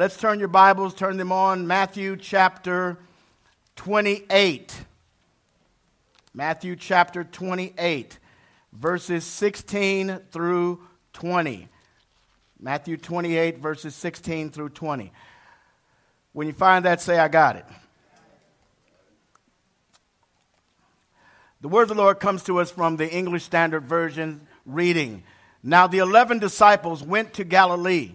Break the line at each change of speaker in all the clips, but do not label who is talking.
let's turn your Bibles, turn them on. Matthew chapter 28. Matthew chapter 28, verses 16 through 20. Matthew 28, verses 16 through 20. When you find that, say, I got it. The word of the Lord comes to us from the English Standard Version reading. Now the eleven disciples went to Galilee,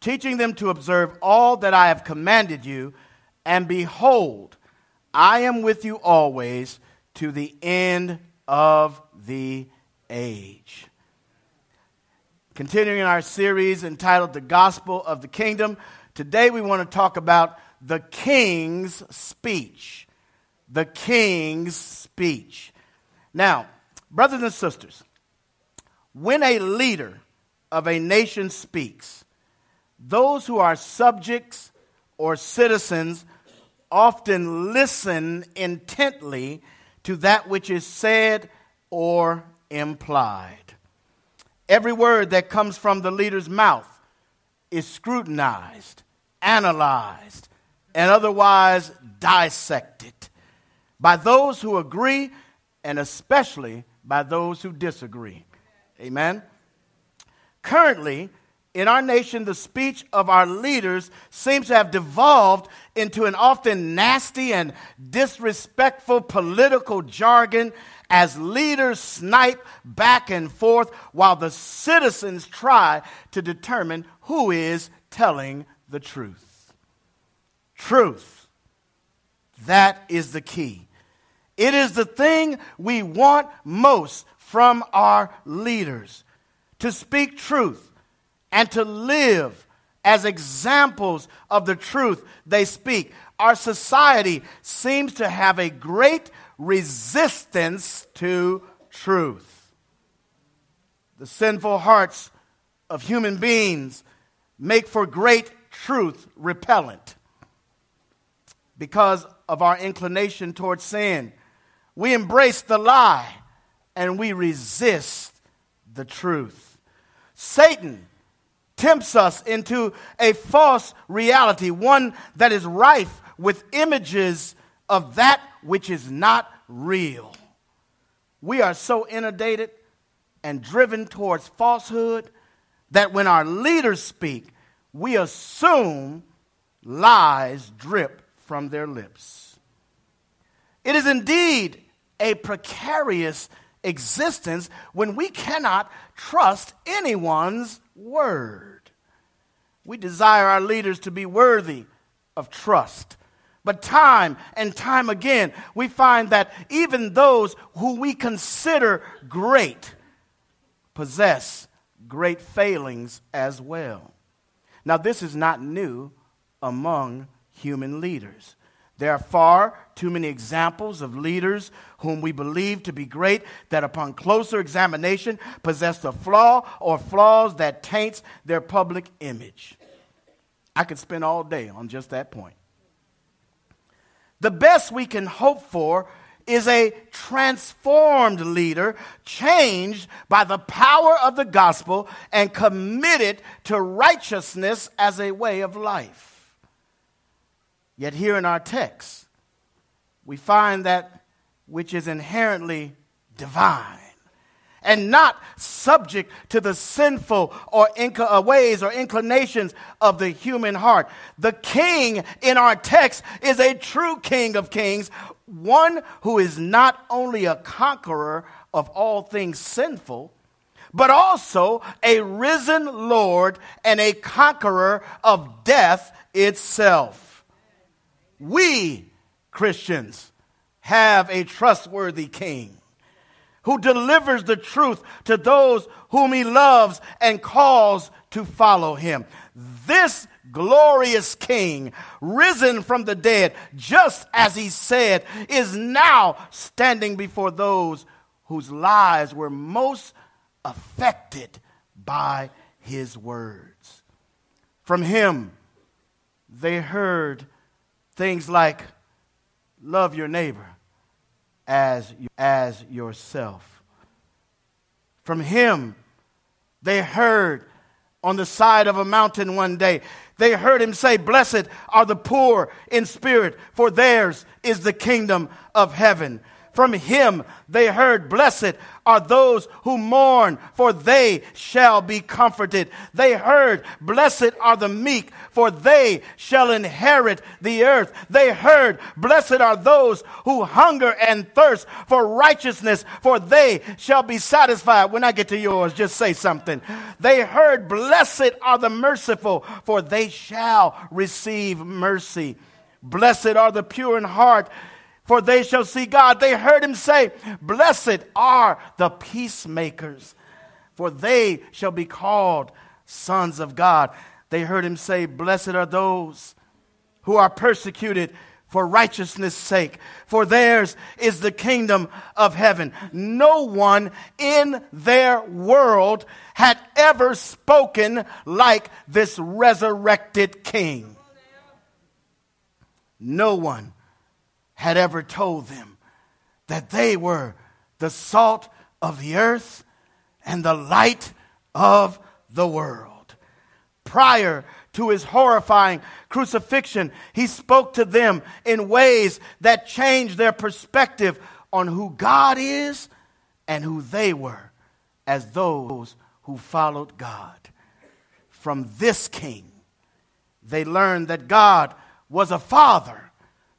teaching them to observe all that I have commanded you. And behold, I am with you always to the end of the age. Continuing our series entitled The Gospel of the Kingdom, today we want to talk about the King's speech. The King's speech. Now, brothers and sisters, when a leader of a nation speaks, those who are subjects or citizens often listen intently to that which is said or implied. Every word that comes from the leader's mouth is scrutinized, analyzed, and otherwise dissected by those who agree and especially by those who disagree. Amen. Currently, in our nation, the speech of our leaders seems to have devolved into an often nasty and disrespectful political jargon as leaders snipe back and forth while the citizens try to determine who is telling the truth. Truth. That is the key. It is the thing we want most from our leaders to speak truth and to live as examples of the truth they speak. Our society seems to have a great resistance to truth. The sinful hearts of human beings make for great truth repellent because of our inclination towards sin. We embrace the lie and we resist the truth. Satan tempts us into a false reality, one that is rife with images of that which is not real. We are so inundated and driven towards falsehood that when our leaders speak, we assume lies drip from their lips. It is indeed a precarious existence when we cannot trust anyone's word. We desire our leaders to be worthy of trust but time and time again, we find that even those who we consider great possess great failings as well. Now, this is not new among human leaders. There are far too many examples of leaders whom we believe to be great that upon closer examination possess a flaw or flaws that taints their public image. I could spend all day on just that point. The best we can hope for is a transformed leader, changed by the power of the gospel and committed to righteousness as a way of life. Yet, here in our text, we find that which is inherently divine and not subject to the sinful or inc- uh, ways or inclinations of the human heart. The king in our text is a true king of kings, one who is not only a conqueror of all things sinful, but also a risen Lord and a conqueror of death itself. We, Christians, have a trustworthy king who delivers the truth to those whom he loves and calls to follow him. This glorious King, risen from the dead, just as he said, is now standing before those whose lives were most affected by his words. From him, they heard things like, Love your neighbor as, as yourself. From him, they heard on the side of a mountain one day. They heard him say, Blessed are the poor in spirit, for theirs is the kingdom of heaven. From him they heard, Blessed are those who mourn, for they shall be comforted. They heard, Blessed are the meek, for they shall inherit the earth. They heard, Blessed are those who hunger and thirst for righteousness, for they shall be satisfied. When I get to yours, just say something. They heard, Blessed are the merciful, for they shall receive mercy. Blessed are the pure in heart for they shall see God. They heard him say, Blessed are the peacemakers, for they shall be called sons of God. They heard him say, Blessed are those who are persecuted for righteousness' sake, for theirs is the kingdom of heaven. No one in their world had ever spoken like this resurrected king. No one had ever told them that they were the salt of the earth and the light of the world. Prior to his horrifying crucifixion, he spoke to them in ways that changed their perspective on who God is and who they were as those who followed God. From this king, they learned that God was a father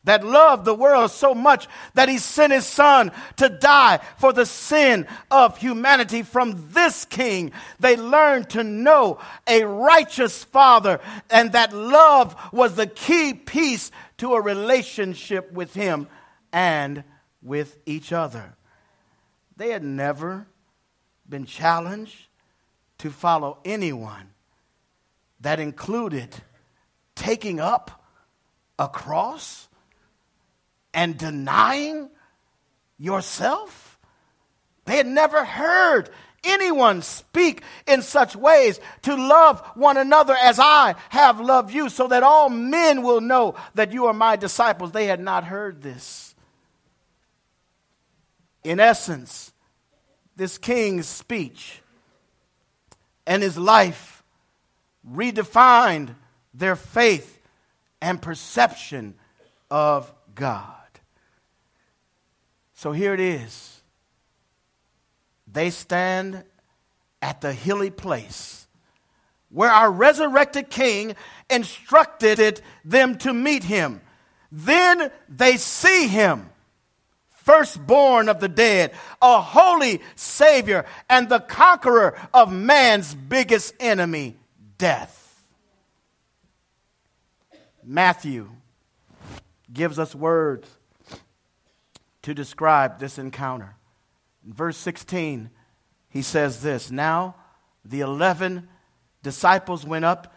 that loved the world so much that he sent his son to die for the sin of humanity. From this king, they learned to know a righteous father, and that love was the key piece to a relationship with him and with each other. They had never been challenged to follow anyone that included taking up a cross and denying yourself? They had never heard anyone speak in such ways to love one another as I have loved you, so that all men will know that you are my disciples. They had not heard this. In essence, this king's speech and his life redefined their faith and perception of God. So here it is. They stand at the hilly place where our resurrected king instructed them to meet him. Then they see him, firstborn of the dead, a holy Savior, and the conqueror of man's biggest enemy, death. Matthew gives us words to describe this encounter. In verse 16, he says this Now the eleven disciples went up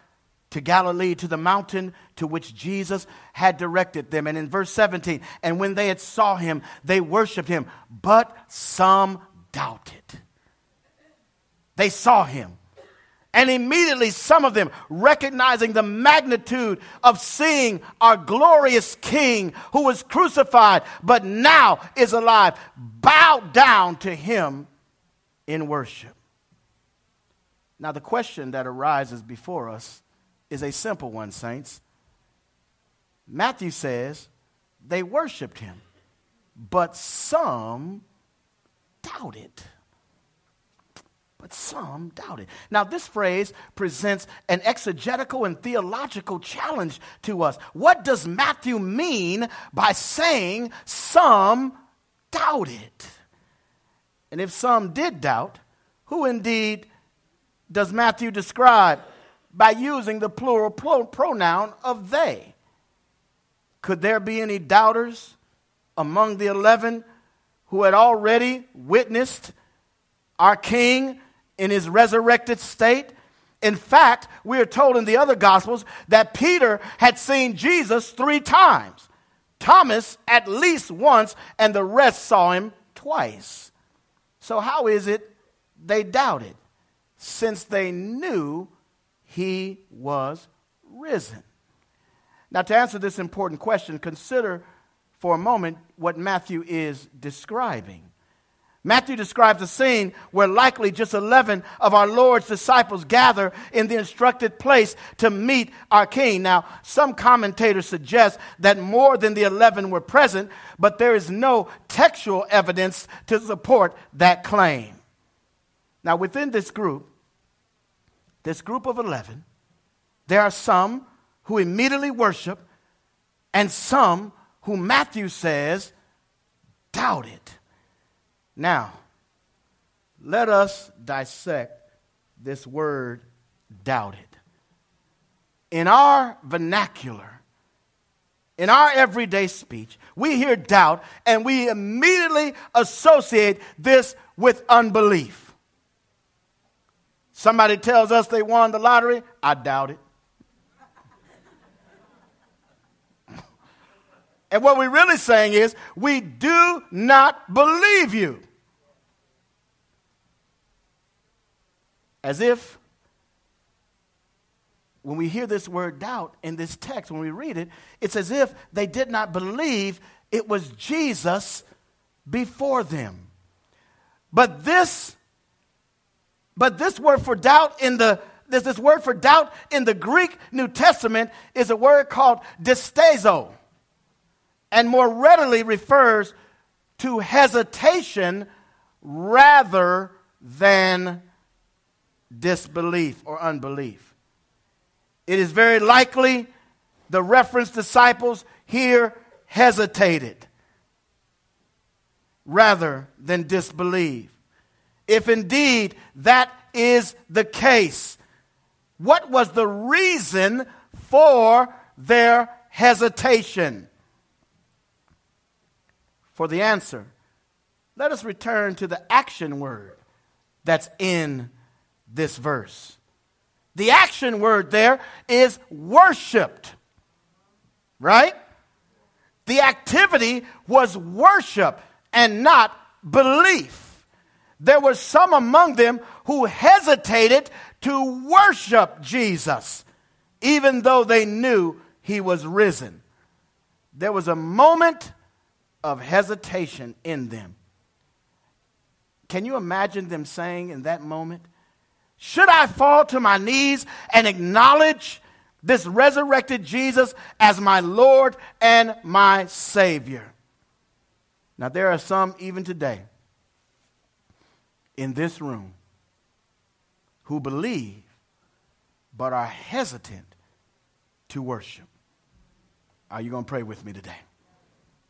to Galilee, to the mountain to which Jesus had directed them. And in verse 17, and when they had saw him, they worshiped him, but some doubted. They saw him, and immediately, some of them, recognizing the magnitude of seeing our glorious King who was crucified but now is alive, bowed down to him in worship. Now, the question that arises before us is a simple one, saints. Matthew says they worshiped him, but some doubted but some doubted. Now, this phrase presents an exegetical and theological challenge to us. What does Matthew mean by saying some doubted? And if some did doubt, who indeed does Matthew describe by using the plural pronoun of they? Could there be any doubters among the eleven who had already witnessed our King in his resurrected state In fact, we are told in the other Gospels that Peter had seen Jesus three times, Thomas at least once, and the rest saw him twice. So, how is it they doubted? Since they knew he was risen. Now, to answer this important question, consider for a moment what Matthew is describing. Matthew describes a scene where likely just 11 of our Lord's disciples gather in the instructed place to meet our king. Now, some commentators suggest that more than the 11 were present, but there is no textual evidence to support that claim. Now, within this group, this group of 11, there are some who immediately worship and some who Matthew says doubted. Now, let us dissect this word doubted. In our vernacular, in our everyday speech, we hear doubt and we immediately associate this with unbelief. Somebody tells us they won the lottery, I doubt it. And what we're really saying is, we do not believe you. As if when we hear this word doubt in this text, when we read it, it's as if they did not believe it was Jesus before them. But this, but this word for doubt in the this, this word for doubt in the Greek New Testament is a word called distazo and more readily refers to hesitation rather than disbelief or unbelief. It is very likely the reference disciples here hesitated rather than disbelieve. If indeed that is the case, what was the reason for their hesitation? For the answer, let us return to the action word that's in this verse. The action word there is worshiped, right? The activity was worship and not belief. There were some among them who hesitated to worship Jesus, even though they knew he was risen. There was a moment of hesitation in them. Can you imagine them saying in that moment, Should I fall to my knees and acknowledge this resurrected Jesus as my Lord and my Savior? Now, there are some even today in this room who believe but are hesitant to worship. Are you going to pray with me today?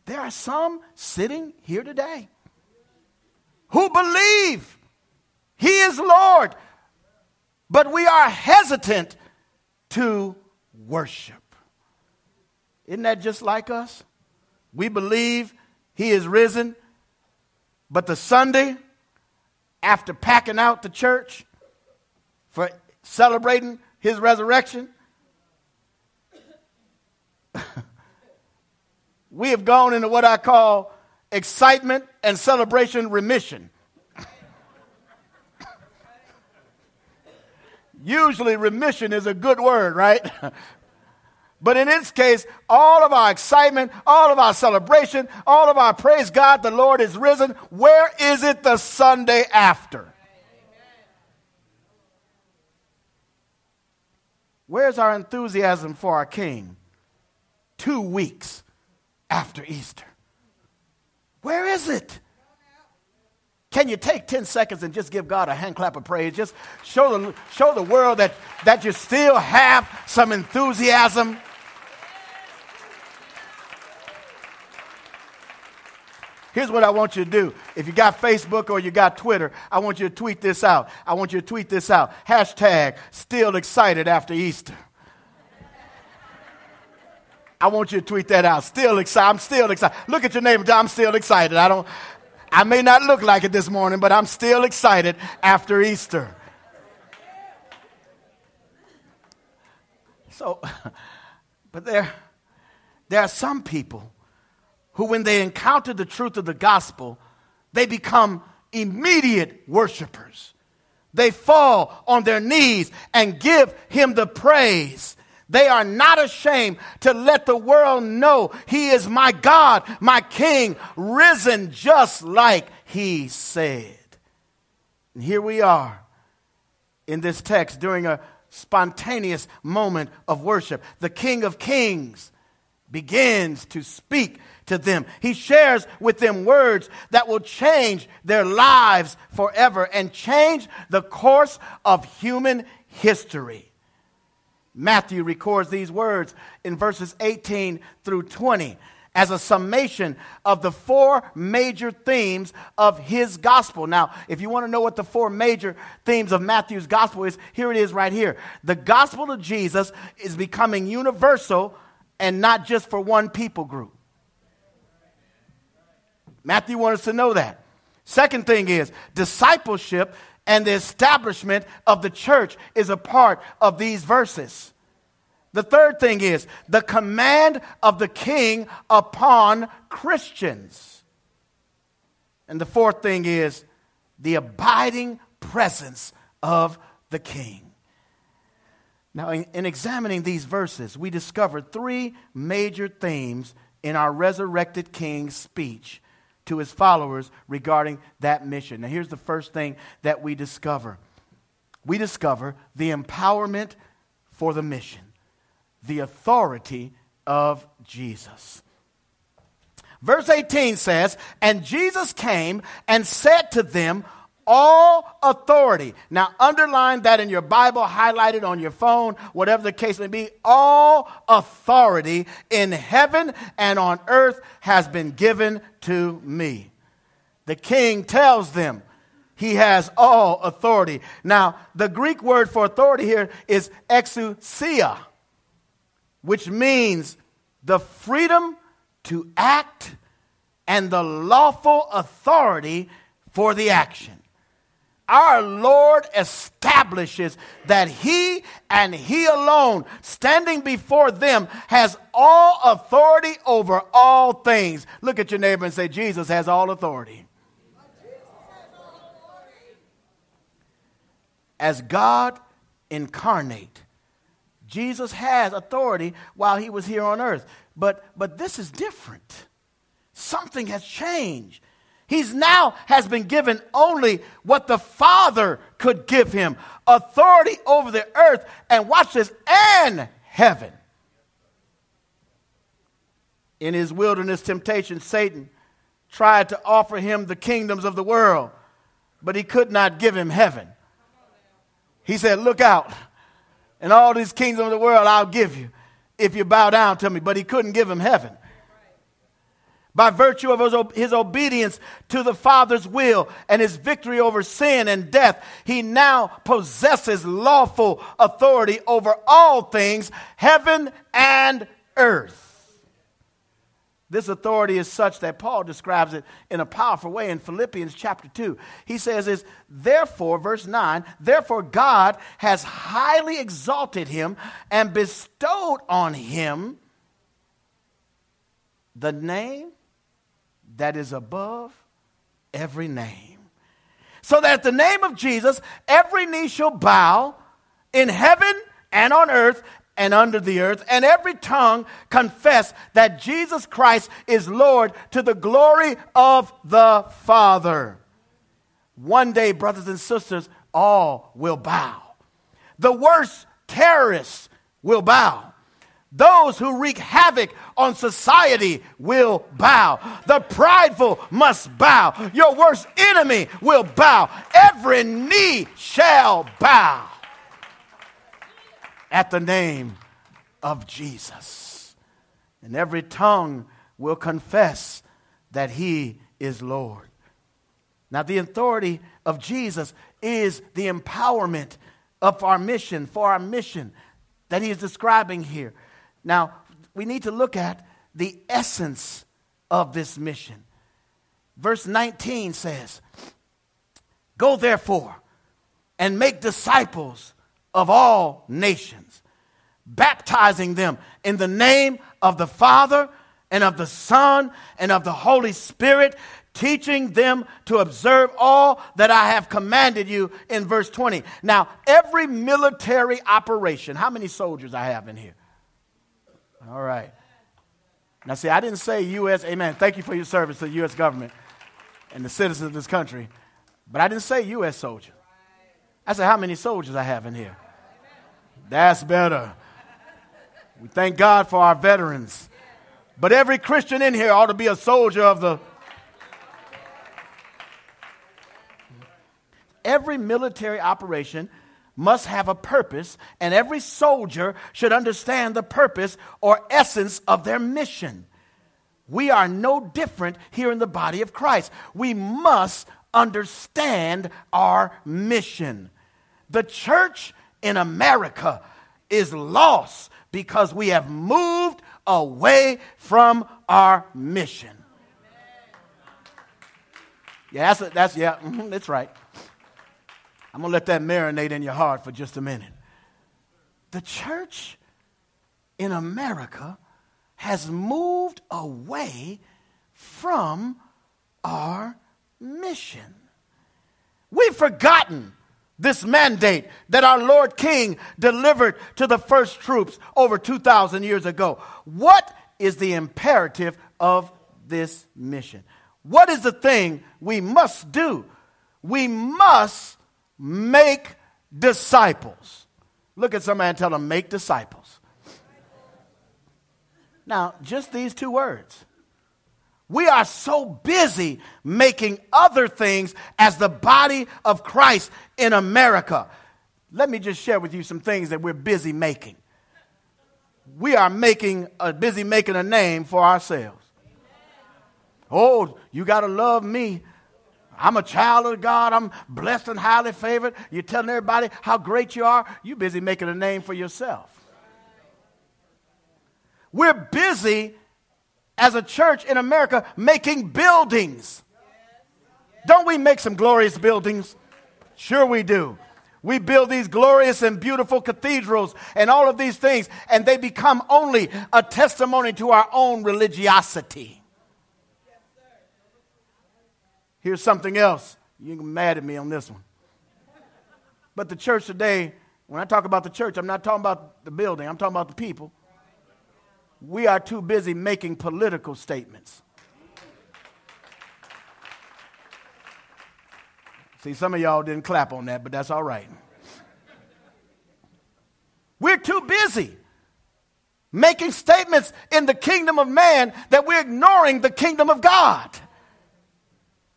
There are some sitting here today who believe He is Lord, but we are hesitant to worship. Isn't that just like us? We believe He is risen, but the Sunday after packing out the church for celebrating His resurrection, we have gone into what I call excitement and celebration remission. Usually, remission is a good word, right? but in this case, all of our excitement, all of our celebration, all of our praise God, the Lord is risen. Where is it the Sunday after? Where's our enthusiasm for our King? Two weeks after Easter. Where is it? Can you take 10 seconds and just give God a hand clap of praise? Just show the, show the world that, that you still have some enthusiasm. Here's what I want you to do. If you got Facebook or you got Twitter, I want you to tweet this out. I want you to tweet this out. Hashtag still excited after Easter. I want you to tweet that out. Still excited. I'm still excited. Look at your neighbor. I'm still excited. I don't. I may not look like it this morning, but I'm still excited after Easter. So, but there, there are some people who, when they encounter the truth of the gospel, they become immediate worshipers. They fall on their knees and give him the praise. They are not ashamed to let the world know he is my God, my King, risen just like he said. And here we are in this text during a spontaneous moment of worship. The King of Kings begins to speak to them. He shares with them words that will change their lives forever and change the course of human history. Matthew records these words in verses 18 through 20 as a summation of the four major themes of his gospel. Now, if you want to know what the four major themes of Matthew's gospel is, here it is right here. The gospel of Jesus is becoming universal and not just for one people group. Matthew wants us to know that. Second thing is discipleship and the establishment of the church is a part of these verses. The third thing is the command of the king upon Christians. And the fourth thing is the abiding presence of the king. Now, in, in, examining these verses, we discovered three major themes in our resurrected king's speech to his followers regarding that mission. Now, here's the first thing that we discover we discover the empowerment for the mission, the authority of Jesus. Verse 18 says, And Jesus came and said to them, all authority. Now, underline that in your Bible, highlight it on your phone, whatever the case may be. All authority in heaven and on earth has been given to me. The king tells them he has all authority. Now, the Greek word for authority here is exousia, which means the freedom to act and the lawful authority for the action our Lord establishes that He and He alone, standing before them, has all authority over all things. Look at your neighbor and say, Jesus has all authority. As God incarnate, Jesus has authority while he was here on earth. But, but this is different. Something has changed. He's now has been given only what the Father could give him authority over the earth, and watch this, and heaven. In his wilderness temptation, Satan tried to offer him the kingdoms of the world, but he could not give him heaven. He said, Look out, and all these kingdoms of the world I'll give you if you bow down to me, but he couldn't give him heaven by virtue of his, his, obedience to the Father's will and his victory over sin and death, he now possesses lawful authority over all things, heaven and earth. This authority is such that Paul describes it in a powerful way in Philippians chapter 2. He says is therefore verse 9, therefore God has highly exalted him and bestowed on him the name that is above every name. So that at the name of Jesus, every knee shall bow in heaven and on earth and under the earth, and every tongue confess that Jesus Christ is Lord to the glory of the Father. One day, brothers and sisters, all will bow. The worst terrorists will bow. Those who wreak havoc on society will bow. The prideful must bow. Your worst enemy will bow. Every knee shall bow at the name of Jesus. And every tongue will confess that he is Lord. Now, the authority of Jesus is the empowerment of our mission, for our mission that he is describing here. Now, we need to look at the essence of this mission. Verse 19 says, Go therefore and make disciples of all nations, baptizing them in the name of the Father and of the Son and of the Holy Spirit, teaching them to observe all that I have commanded you in verse 20. Now, every military operation, how many soldiers I have in here? All right. Now, see, I didn't say U.S. Amen. Thank you for your service to the U.S. government and the citizens of this country. But I didn't say U.S. soldier. I said how many soldiers I have in here. That's better. We thank God for our veterans. But every Christian in here ought to be a soldier of the. Every military operation must have a purpose, and every soldier should understand the purpose or essence of their mission. We are no different here in the body of Christ. We must understand our mission. The church in America is lost because we have moved away from our mission. Yeah, that's, that's yeah, that's right. I'm going to let that marinate in your heart for just a minute. The church in America has moved away from our mission. We've forgotten this mandate that our Lord King delivered to the first troops over 2,000 years ago. What is the imperative of this mission? What is the thing we must do? We must make disciples. Look at somebody and tell them, make disciples. Now, just these two words. We are so busy making other things as the body of Christ in America. Let me just share with you some things that we're busy making. We are making a busy making a name for ourselves. Oh, you got to love me. I'm a child of God. I'm blessed and highly favored. You're telling everybody how great you are. You're busy making a name for yourself. We're busy as a church in America making buildings. Don't we make some glorious buildings? Sure, we do. We build these glorious and beautiful cathedrals and all of these things, and they become only a testimony to our own religiosity. Here's something else. You can mad at me on this one. But the church today, when I talk about the church, I'm not talking about the building, I'm talking about the people we are too busy making political statements. See, some of y'all didn't clap on that, but that's all right. We're too busy making statements in the kingdom of man that we're ignoring the kingdom of God.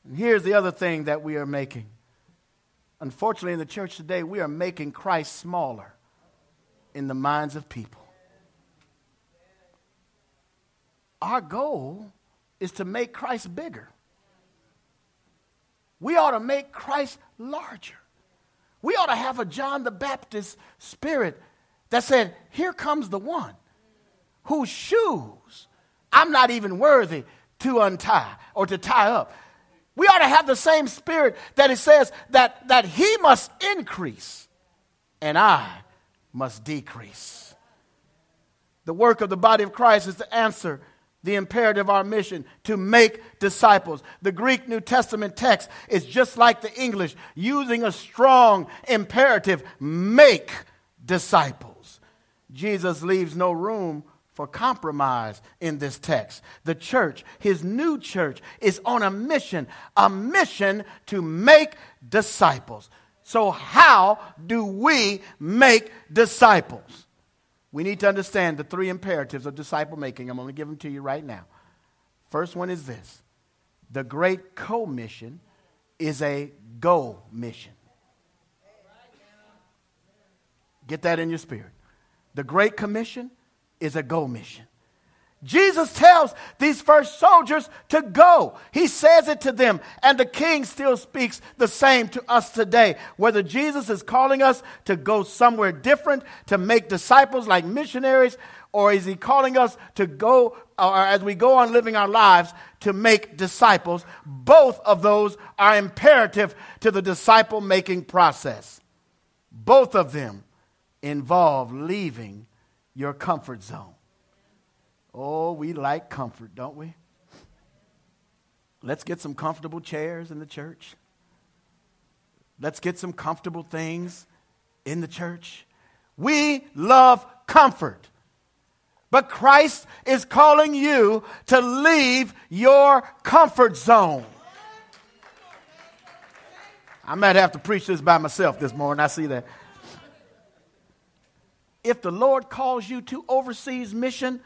And here's the other thing that we are making. Unfortunately, in the church today, we are making Christ smaller in the minds of people. Our goal is to make Christ bigger. We ought to make Christ larger. We ought to have a John the Baptist spirit that said, Here comes the one whose shoes I'm not even worthy to untie or to tie up. We ought to have the same spirit that it says that, that he must increase and I must decrease. The work of the body of Christ is to answer the imperative of our mission to make disciples. The Greek New Testament text is just like the English, using a strong imperative make disciples. Jesus leaves no room for compromise in this text. The church, his new church, is on a mission, a mission to make disciples. So, how do we make disciples? we need to understand the three imperatives of disciple making. I'm going to give them to you right now. First one is this the Great Commission is a go mission. Get that in your spirit. The Great Commission is a go mission. Jesus tells these first soldiers to go. He says it to them, and the king still speaks the same to us today. Whether Jesus is calling us to go somewhere different, to make disciples like missionaries, or is he calling us to go, or as we go on living our lives, to make disciples? Both of those are imperative to the disciple making process. Both of them involve leaving your comfort zone. Oh, we like comfort, don't we? Let's get some comfortable chairs in the church. Let's get some comfortable things in the church. We love comfort. But Christ is calling you to leave your comfort zone. I might have to preach this by myself this morning. I see that. If the Lord calls you to overseas mission,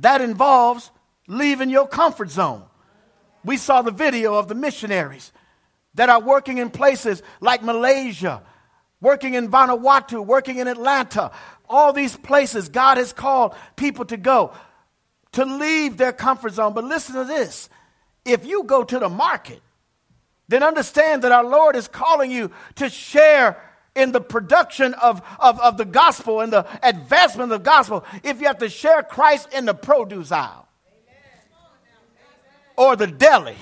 that involves leaving your comfort zone. We saw the video of the missionaries that are working in places like Malaysia, working in Vanuatu, working in Atlanta, all these places God has called people to go, to leave their comfort zone. But listen to this if you go to the market, then understand that our Lord is calling you to share in the production of, of, of the gospel and the advancement of the gospel. If you have to share Christ in the produce aisle, or the deli,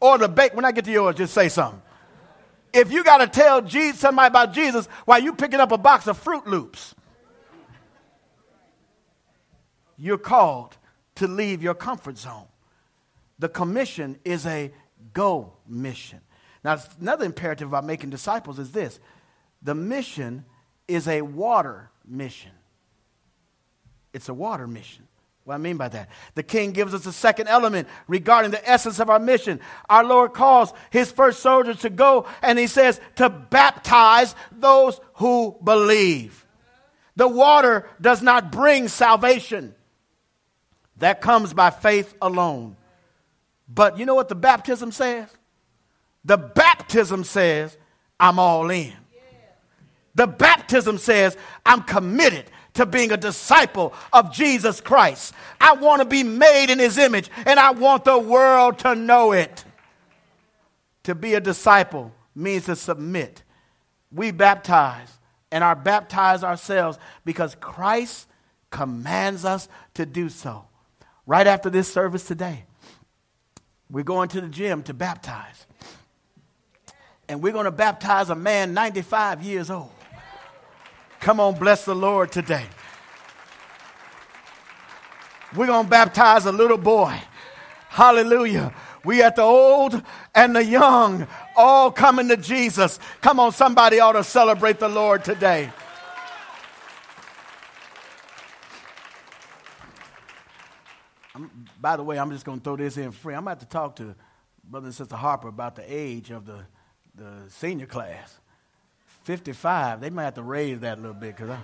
or the bake. When I get to yours, just say something. If you got to tell Jesus, somebody about Jesus while you picking up a box of Froot Loops, you're called to leave your comfort zone. The commission is a go mission. Now, another imperative about making disciples is this the mission is a water mission. It's a water mission. What I mean by that? The king gives us a second element regarding the essence of our mission. Our Lord calls his first soldiers to go and he says to baptize those who believe. The water does not bring salvation. That comes by faith alone. But you know what the baptism says? The baptism says, I'm all in. The baptism says, I'm committed to being a disciple of Jesus Christ. I want to be made in his image, and I want the world to know it. To be a disciple means to submit. We baptize and are baptized ourselves because Christ commands us to do so. Right after this service today, we're going to the gym to baptize. And we're going to baptize a man 95 years old. Come on, bless the Lord today. We're going to baptize a little boy. Hallelujah. We at the old and the young all coming to Jesus. Come on, somebody ought to celebrate the Lord today. I'm, by the way, I'm just going to throw this in free. I'm about to talk to Brother and Sister Harper about the age of the, the senior class. 55, they might have to raise that a little bit because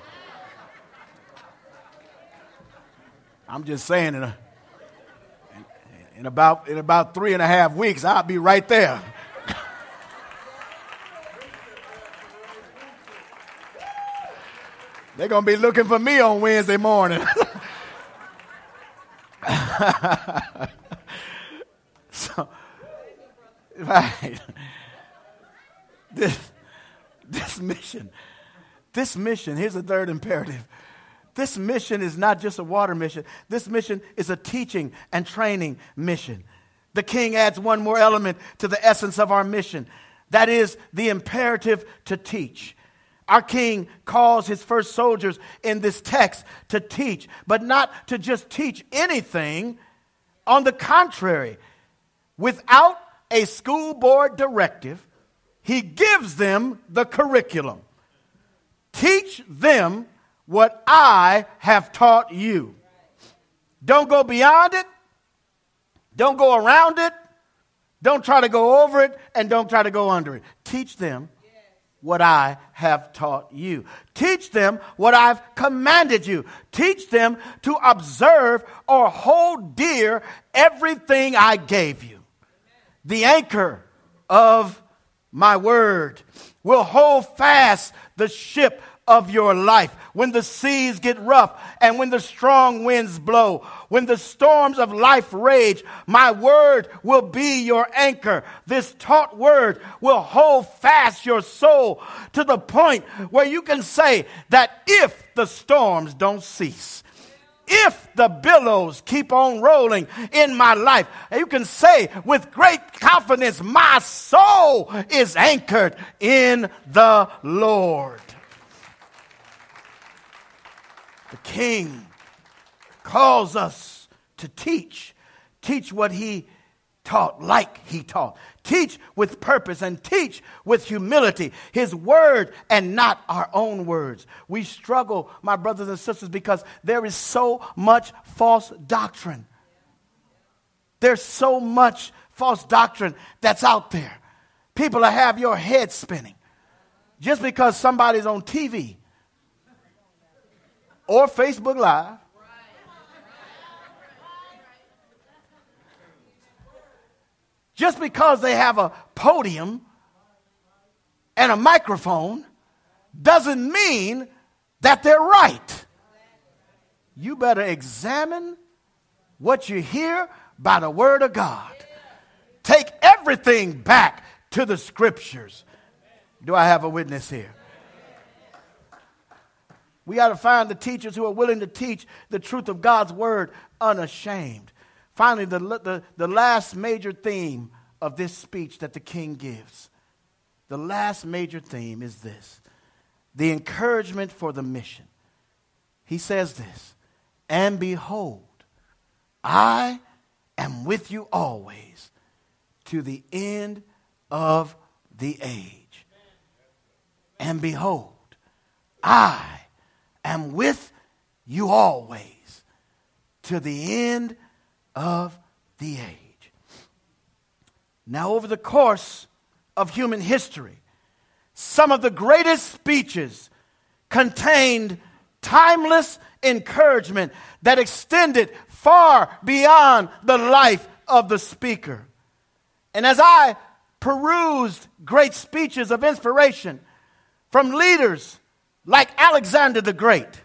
I'm just saying, in, a, in, in, about, in about three and a half weeks, I'll be right there. They're going to be looking for me on Wednesday morning. so, right. This, this mission, this mission, here's the third imperative. This mission is not just a water mission. This mission is a teaching and training mission. The king adds one more element to the essence of our mission. That is the imperative to teach. Our king calls his first soldiers in this text to teach, but not to just teach anything. On the contrary, without a school board directive, he gives them the curriculum. Teach them what I have taught you. Don't go beyond it. Don't go around it. Don't try to go over it and don't try to go under it. Teach them what I have taught you. Teach them what I've commanded you. Teach them to observe or hold dear everything I gave you. The anchor of my word will hold fast the ship of your life. When the seas get rough and when the strong winds blow, when the storms of life rage, my word will be your anchor. This taught word will hold fast your soul to the point where you can say that if the storms don't cease, if the billows keep on rolling in my life, you can say with great confidence, my soul is anchored in the Lord. The king calls us to teach. Teach what he taught like he taught. Teach with purpose and teach with humility. His word and not our own words. We struggle, my brothers and sisters, because there is so much false doctrine. There's so much false doctrine that's out there. People have your head spinning just because somebody's on TV or Facebook Live Just because they have a podium and a microphone doesn't mean that they're right. You better examine what you hear by the Word of God. Take everything back to the Scriptures. Do I have a witness here? We got to find the teachers who are willing to teach the truth of God's Word unashamed. Finally, the, the, the last major theme of this speech that the king gives, the last major theme is this the encouragement for the mission. He says this, and behold, I am with you always to the end of the age. And behold, I am with you always to the end of the age. Now, over the course of human history, some of the greatest speeches contained timeless encouragement that extended far beyond the life of the speaker. And as I perused great speeches of inspiration from leaders like Alexander the Great,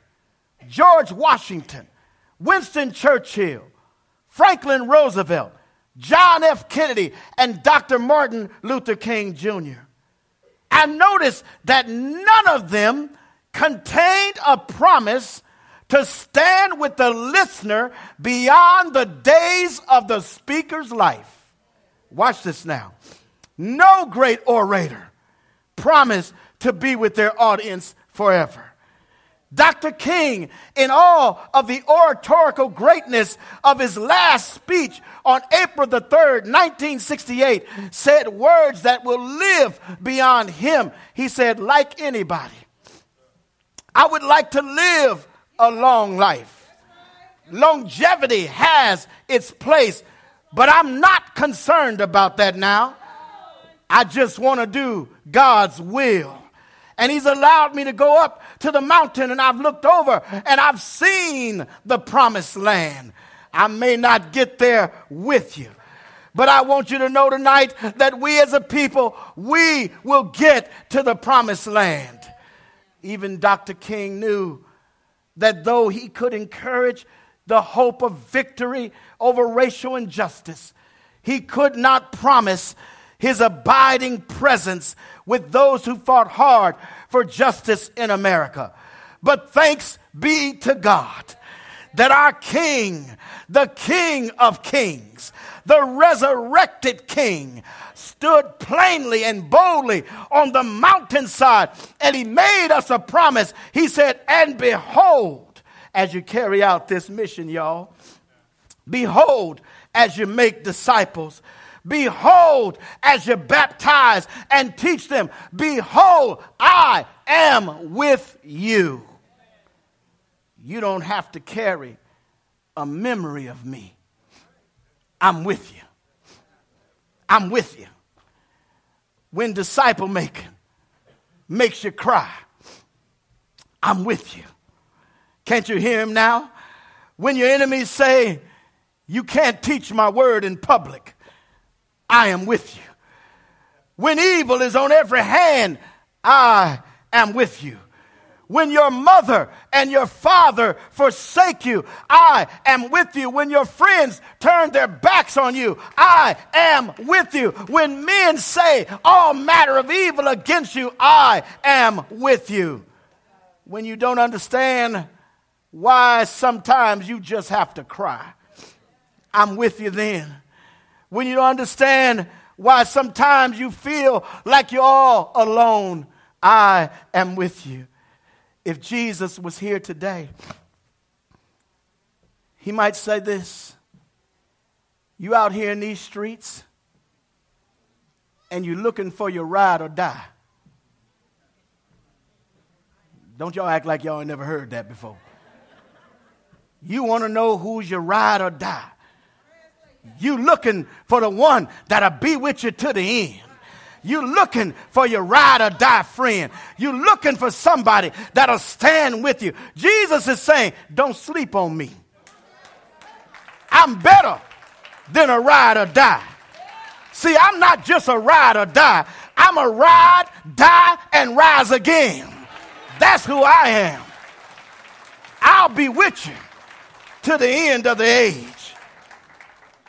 George Washington, Winston Churchill, Franklin Roosevelt, John F. Kennedy, and Dr. Martin Luther King Jr. I noticed that none of them contained a promise to stand with the listener beyond the days of the speaker's life. Watch this now. No great orator promised to be with their audience forever. Dr. King, in all of the oratorical greatness of his last speech on April the 3rd, 1968, said words that will live beyond him. He said, like anybody, I would like to live a long life. Longevity has its place, but I'm not concerned about that now. I just want to do God's will and he's allowed me to go up to the mountain and I've looked over and I've seen the promised land. I may not get there with you. But I want you to know tonight that we as a people, we will get to the promised land. Even Dr. King knew that though he could encourage the hope of victory over racial injustice, he could not promise his abiding presence with those who fought hard for justice in America. But thanks be to God that our King, the King of Kings, the resurrected King, stood plainly and boldly on the mountainside and he made us a promise. He said, And behold, as you carry out this mission, y'all, behold, as you make disciples, Behold, as you baptize and teach them, behold, I am with you. You don't have to carry a memory of me. I'm with you. I'm with you. When disciple making makes you cry, I'm with you. Can't you hear him now? When your enemies say, You can't teach my word in public, I am with you. When evil is on every hand, I am with you. When your mother and your father forsake you, I am with you. When your friends turn their backs on you, I am with you. When men say all matter of evil against you, I am with you. When you don't understand why sometimes you just have to cry, I'm with you then when you don't understand why sometimes you feel like you're all alone, I am with you. If Jesus was here today, He might say this You out here in these streets and you're looking for your ride or die. Don't y'all act like y'all ain't never heard that before. You want to know who's your ride or die. You looking for the one that'll be with you to the end. You looking for your ride or die friend. You looking for somebody that'll stand with you. Jesus is saying, don't sleep on me. I'm better than a ride or die. See, I'm not just a ride or die. I'm a ride, die, and rise again. That's who I am. I'll be with you to the end of the age.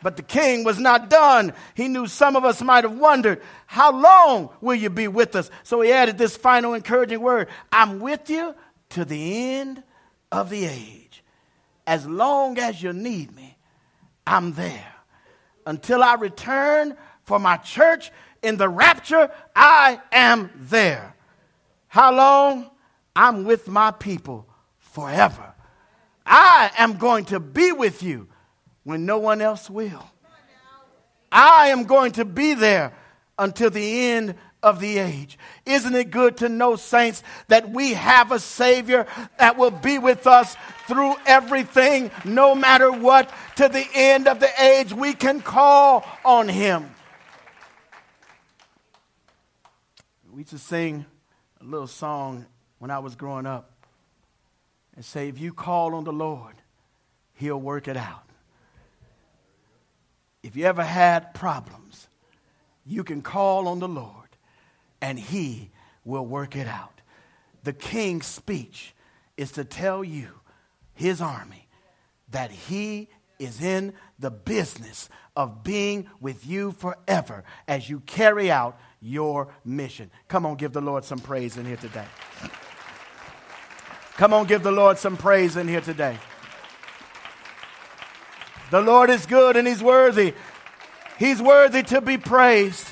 But the king was not done. He knew some of us might have wondered, How long will you be with us? So he added this final encouraging word I'm with you to the end of the age. As long as you need me, I'm there. Until I return for my church in the rapture, I am there. How long? I'm with my people forever. I am going to be with you when no one else will. I am going to be there until the end of the age. Isn't it good to know, saints, that we have a Savior that will be with us through everything, no matter what, to the end of the age? We can call on Him. We used to sing a little song when I was growing up and say, if you call on the Lord, He'll work it out. If you ever had problems, you can call on the Lord and He will work it out. The king's speech is to tell you, his army, that he is in the business of being with you forever as you carry out your mission. Come on, give the Lord some praise in here today. Come on, give the Lord some praise in here today. The Lord is good and He's worthy. He's worthy to be praised.